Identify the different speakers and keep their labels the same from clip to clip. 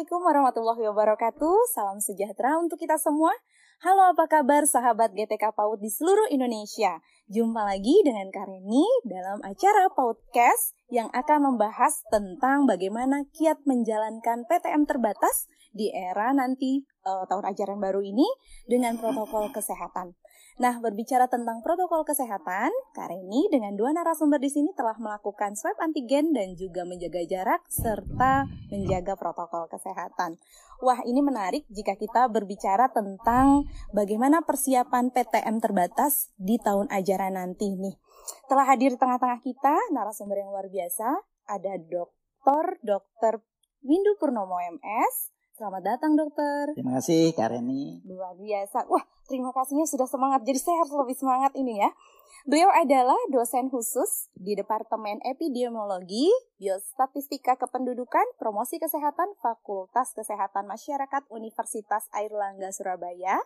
Speaker 1: Assalamualaikum warahmatullahi wabarakatuh. Salam sejahtera untuk kita semua. Halo apa kabar sahabat GTK PAUD di seluruh Indonesia. Jumpa lagi dengan Kareni dalam acara Paudcast yang akan membahas tentang bagaimana kiat menjalankan PTM terbatas di era nanti uh, tahun ajaran baru ini dengan protokol kesehatan. Nah, berbicara tentang protokol kesehatan, Kareni dengan dua narasumber di sini telah melakukan swab antigen dan juga menjaga jarak serta menjaga protokol kesehatan. Wah, ini menarik jika kita berbicara tentang bagaimana persiapan PTM terbatas di tahun ajaran nanti nih. Telah hadir di tengah-tengah kita narasumber yang luar biasa, ada Dr. Dr. Windu Purnomo MS, Selamat datang dokter.
Speaker 2: Terima kasih Kak Reni.
Speaker 1: Luar biasa. Wah terima kasihnya sudah semangat. Jadi saya harus lebih semangat ini ya. Beliau adalah dosen khusus di Departemen Epidemiologi, Biostatistika Kependudukan, Promosi Kesehatan, Fakultas Kesehatan Masyarakat Universitas Airlangga Surabaya.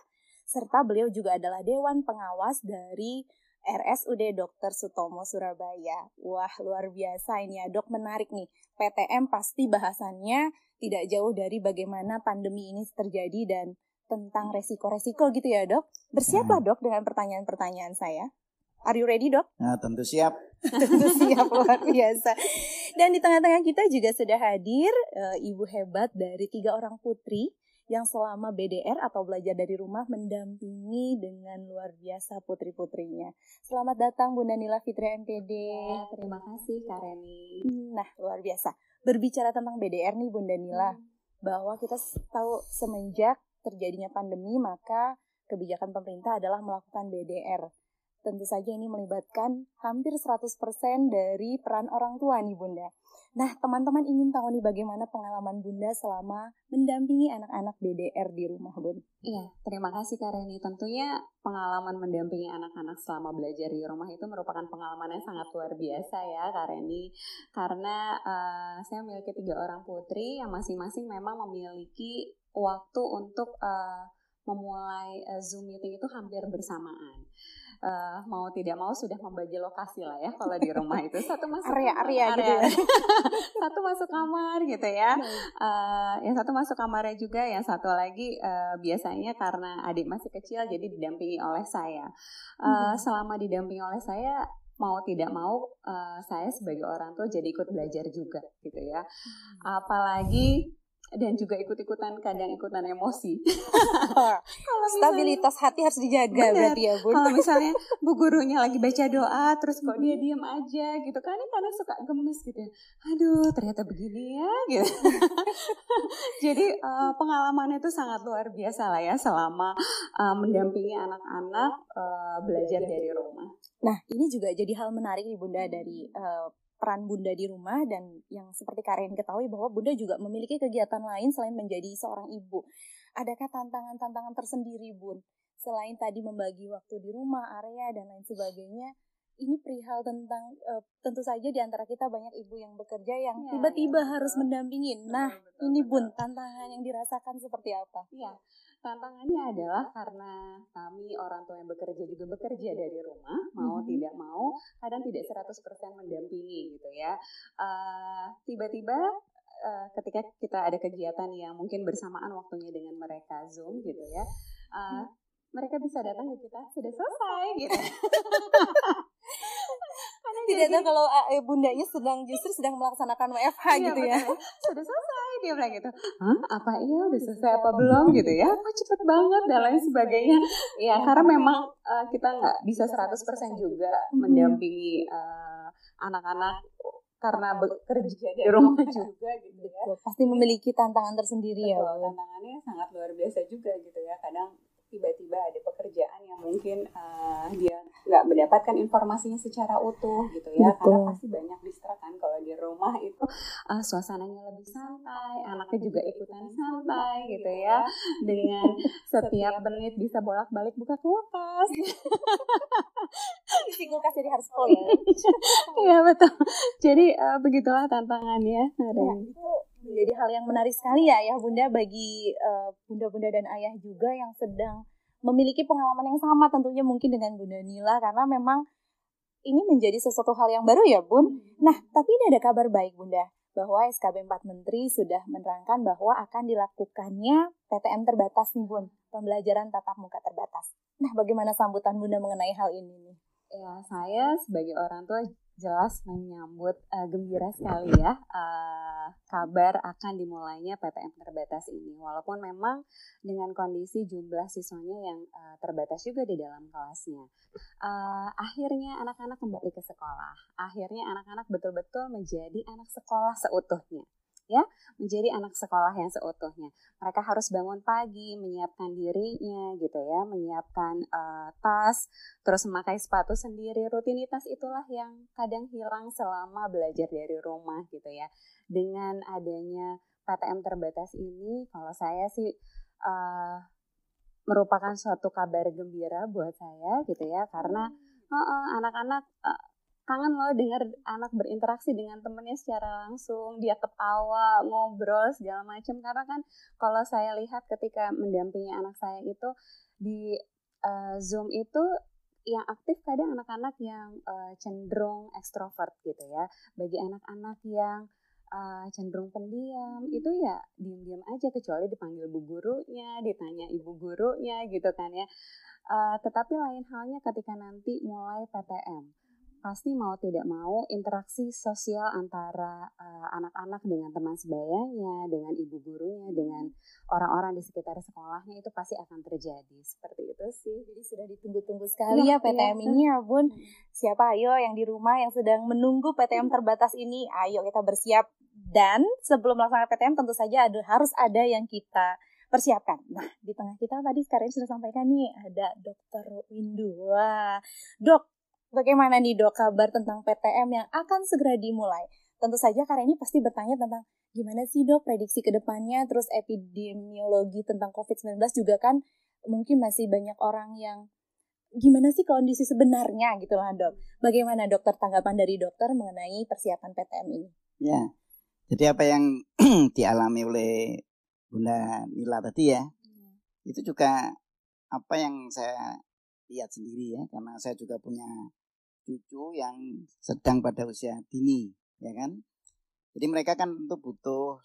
Speaker 1: Serta beliau juga adalah Dewan Pengawas dari RSUD Dr. Sutomo Surabaya. Wah, luar biasa ini ya, Dok. Menarik nih. PTM pasti bahasannya tidak jauh dari bagaimana pandemi ini terjadi dan tentang resiko-resiko gitu ya, Dok. Bersiaplah, hmm. Dok, dengan pertanyaan-pertanyaan saya. Are you ready, Dok?
Speaker 2: Nah, tentu siap.
Speaker 1: tentu siap, luar biasa. Dan di tengah-tengah kita juga sudah hadir uh, ibu hebat dari tiga orang putri yang selama BDR atau belajar dari rumah mendampingi dengan luar biasa putri-putrinya. Selamat datang Bunda Nila Fitri MPD.
Speaker 3: Ya, terima kasih Kak Reni.
Speaker 1: Nah, luar biasa. Berbicara tentang BDR nih Bunda Nila, hmm. bahwa kita tahu semenjak terjadinya pandemi maka kebijakan pemerintah adalah melakukan BDR. Tentu saja ini melibatkan hampir 100% dari peran orang tua nih Bunda. Nah, teman-teman ingin tahu nih bagaimana pengalaman Bunda selama mendampingi anak-anak BDR di rumah, Bun.
Speaker 3: Iya, terima kasih Kak Reni. Tentunya pengalaman mendampingi anak-anak selama belajar di rumah itu merupakan pengalaman yang sangat luar biasa ya Kak Reni. Karena uh, saya memiliki tiga orang putri yang masing-masing memang memiliki waktu untuk uh, memulai uh, Zoom meeting itu hampir bersamaan uh, mau tidak mau sudah membagi lokasi lah ya kalau di rumah itu satu masuk
Speaker 1: area-area gitu ya.
Speaker 3: satu masuk kamar gitu ya uh, yang satu masuk kamarnya juga yang satu lagi uh, biasanya karena adik masih kecil jadi didampingi oleh saya uh, hmm. selama didampingi oleh saya mau tidak mau uh, saya sebagai orang tua jadi ikut belajar juga gitu ya hmm. apalagi dan juga ikut-ikutan kadang ikutan emosi.
Speaker 1: kalau stabilitas hati harus dijaga bener, berarti ya Bu.
Speaker 3: Kalau misalnya Bu gurunya lagi baca doa terus kok dia diam aja gitu kan ini kadang suka gemes gitu. Ya. Aduh, ternyata begini ya gitu. Jadi uh, pengalamannya itu sangat luar biasa lah ya selama uh, mendampingi anak-anak uh, belajar dari rumah.
Speaker 1: Nah, ini juga jadi hal menarik nih Bunda dari uh, peran Bunda di rumah dan yang seperti Karen ketahui bahwa Bunda juga memiliki kegiatan lain selain menjadi seorang ibu. Adakah tantangan-tantangan tersendiri Bun? Selain tadi membagi waktu di rumah, area dan lain sebagainya, ini perihal tentang uh, tentu saja di antara kita banyak ibu yang bekerja yang iya, tiba-tiba ya, ya, harus mendampingi. Nah, betul, ini Bun, tantangan yang dirasakan seperti apa?
Speaker 3: Iya. Tantangannya adalah karena kami orang tua yang bekerja juga bekerja dari rumah, mau hmm. tidak mau, kadang tidak 100% mendampingi gitu ya. Uh, tiba-tiba uh, ketika kita ada kegiatan yang mungkin bersamaan waktunya dengan mereka Zoom gitu ya. Uh, mereka bisa datang ke kita sudah selesai gitu.
Speaker 1: tidak tahu kalau eh, bundanya sedang justru sedang melaksanakan WFH iya, gitu ya.
Speaker 3: Sudah selesai dia bilang gitu. Hah? Apa iya udah selesai apa belum gitu ya? Kok cepet banget dan lain sebagainya. Ya karena memang uh, kita nggak bisa 100% juga hmm. mendampingi uh, anak-anak karena bekerja di rumah juga gitu ya.
Speaker 1: Pasti memiliki tantangan tersendiri
Speaker 3: ya, Betul, ya. Tantangannya sangat luar biasa juga gitu ya. Kadang tiba-tiba ada pekerjaan mungkin uh, dia nggak mendapatkan informasinya secara utuh gitu ya. Betul. karena pasti banyak distrak kan kalau di rumah itu uh, suasananya lebih santai anaknya juga ikutan santai gitu ya. Dengan setiap menit bisa bolak-balik buka kulkas.
Speaker 1: Isi kulkas jadi harus full ya.
Speaker 3: Iya betul. Jadi uh, begitulah tantangannya.
Speaker 1: Ya, itu menjadi hal yang menarik sekali ya ya bunda bagi uh, bunda-bunda dan ayah juga yang sedang memiliki pengalaman yang sama tentunya mungkin dengan bunda Nila karena memang ini menjadi sesuatu hal yang baru ya bun. Hmm. Nah tapi ini ada kabar baik bunda bahwa SKB 4 Menteri sudah menerangkan bahwa akan dilakukannya PTM terbatas nih Bun, pembelajaran tatap muka terbatas. Nah, bagaimana sambutan Bunda mengenai hal ini nih?
Speaker 3: Ya, saya sebagai orang tua jelas menyambut uh, gembira sekali ya uh, kabar akan dimulainya PTM terbatas ini. Walaupun memang dengan kondisi jumlah siswanya yang uh, terbatas juga di dalam kelasnya. Uh, akhirnya anak-anak kembali ke sekolah. Akhirnya anak-anak betul-betul menjadi anak sekolah seutuhnya ya menjadi anak sekolah yang seutuhnya. Mereka harus bangun pagi, menyiapkan dirinya gitu ya, menyiapkan uh, tas, terus memakai sepatu sendiri. Rutinitas itulah yang kadang hilang selama belajar dari rumah gitu ya. Dengan adanya PTM terbatas ini, kalau saya sih uh, merupakan suatu kabar gembira buat saya gitu ya, karena hmm. anak-anak uh, uh, kangen loh dengar anak berinteraksi dengan temennya secara langsung. Dia ketawa ngobrol segala macam karena kan kalau saya lihat ketika mendampingi anak saya itu di uh, zoom itu yang aktif kadang anak-anak yang uh, cenderung ekstrovert gitu ya. Bagi anak-anak yang uh, cenderung pendiam itu ya diam-diam aja. Kecuali dipanggil bu gurunya ditanya ibu gurunya gitu kan ya. Uh, tetapi lain halnya ketika nanti mulai PTM pasti mau tidak mau interaksi sosial antara eh, anak-anak uh, dengan teman sebayanya, dengan ibu gurunya, dengan orang-orang di sekitar sekolahnya itu pasti akan terjadi. Seperti itu sih.
Speaker 1: Jadi sudah ditunggu-tunggu sekali ya, ya PTM ya. ini ya Bun. Hmm. Siapa ayo yang di rumah yang sedang menunggu PTM terbatas ini, ayo kita bersiap. Dan sebelum melaksanakan PTM tentu saja ada, harus ada yang kita persiapkan. Nah, di tengah kita tadi sekarang sudah sampaikan nih ada Dokter Windu. Wah, dok, Bagaimana nih dok kabar tentang PTM yang akan segera dimulai? Tentu saja karena ini pasti bertanya tentang gimana sih dok prediksi ke depannya, terus epidemiologi tentang COVID-19 juga kan mungkin masih banyak orang yang gimana sih kondisi sebenarnya gitu lah dok. Bagaimana dokter tanggapan dari dokter mengenai persiapan PTM ini?
Speaker 2: Ya, jadi apa yang dialami oleh Bunda Nila tadi ya, hmm. itu juga apa yang saya lihat sendiri ya, karena saya juga punya cucu yang sedang pada usia dini, ya kan? Jadi mereka kan tentu butuh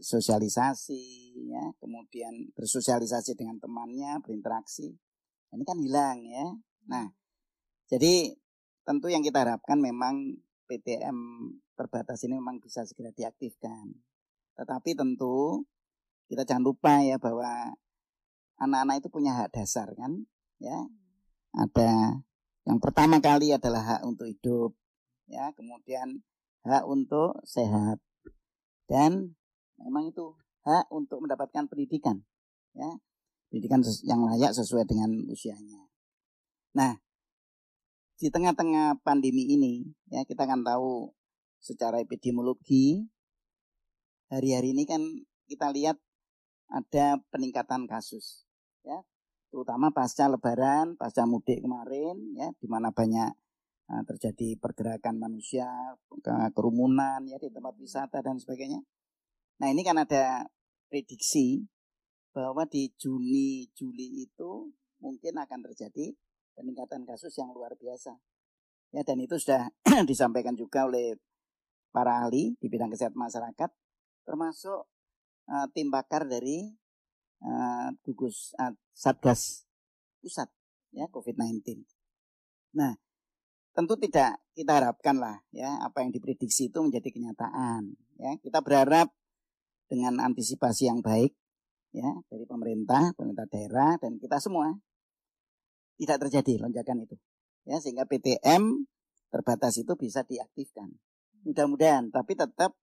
Speaker 2: sosialisasi, ya, kemudian bersosialisasi dengan temannya, berinteraksi. Ini kan hilang ya. Nah, jadi tentu yang kita harapkan memang PTM terbatas ini memang bisa segera diaktifkan. Tetapi tentu kita jangan lupa ya bahwa anak-anak itu punya hak dasar kan, ya. Ada yang pertama kali adalah hak untuk hidup, ya, kemudian hak untuk sehat, dan memang itu hak untuk mendapatkan pendidikan, ya, pendidikan yang layak sesuai dengan usianya. Nah, di tengah-tengah pandemi ini, ya kita akan tahu secara epidemiologi hari-hari ini kan kita lihat ada peningkatan kasus, ya terutama pasca lebaran, pasca mudik kemarin ya di mana banyak uh, terjadi pergerakan manusia, ke kerumunan ya di tempat wisata dan sebagainya. Nah, ini kan ada prediksi bahwa di Juni Juli itu mungkin akan terjadi peningkatan kasus yang luar biasa. Ya dan itu sudah disampaikan juga oleh para ahli di bidang kesehatan masyarakat termasuk uh, tim bakar dari uh, gugus uh, satgas pusat ya COVID-19. Nah, tentu tidak kita harapkan lah ya apa yang diprediksi itu menjadi kenyataan. Ya, kita berharap dengan antisipasi yang baik ya dari pemerintah, pemerintah daerah dan kita semua tidak terjadi lonjakan itu. Ya, sehingga PTM terbatas itu bisa diaktifkan. Mudah-mudahan, tapi tetap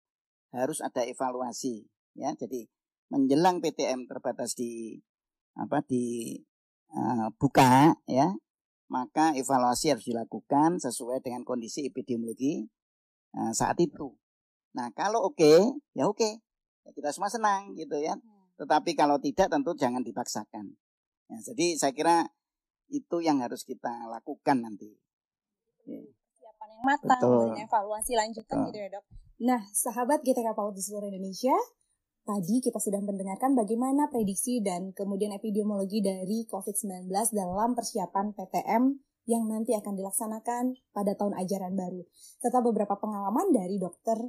Speaker 2: harus ada evaluasi ya. Jadi menjelang PTM terbatas di apa di uh, buka ya maka evaluasi harus dilakukan sesuai dengan kondisi epidemiologi uh, saat itu. Nah kalau oke okay, ya oke okay. ya, kita semua senang gitu ya. Tetapi kalau tidak tentu jangan dipaksakan. Ya, jadi saya kira itu yang harus kita lakukan nanti.
Speaker 1: Ya. Persiapan yang matang, evaluasi lanjutan Betul. gitu ya dok. Nah, sahabat GTK PAUD di seluruh Indonesia, Tadi kita sudah mendengarkan bagaimana prediksi dan kemudian epidemiologi dari COVID-19 dalam persiapan PTM yang nanti akan dilaksanakan pada tahun ajaran baru, serta beberapa pengalaman dari dokter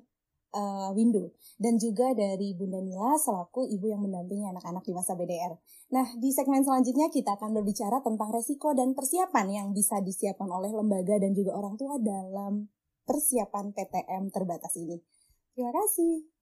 Speaker 1: uh, Windu dan juga dari Bunda Nila selaku ibu yang mendampingi anak-anak di masa BDR. Nah, di segmen selanjutnya kita akan berbicara tentang resiko dan persiapan yang bisa disiapkan oleh lembaga dan juga orang tua dalam persiapan PTM terbatas ini. Terima kasih.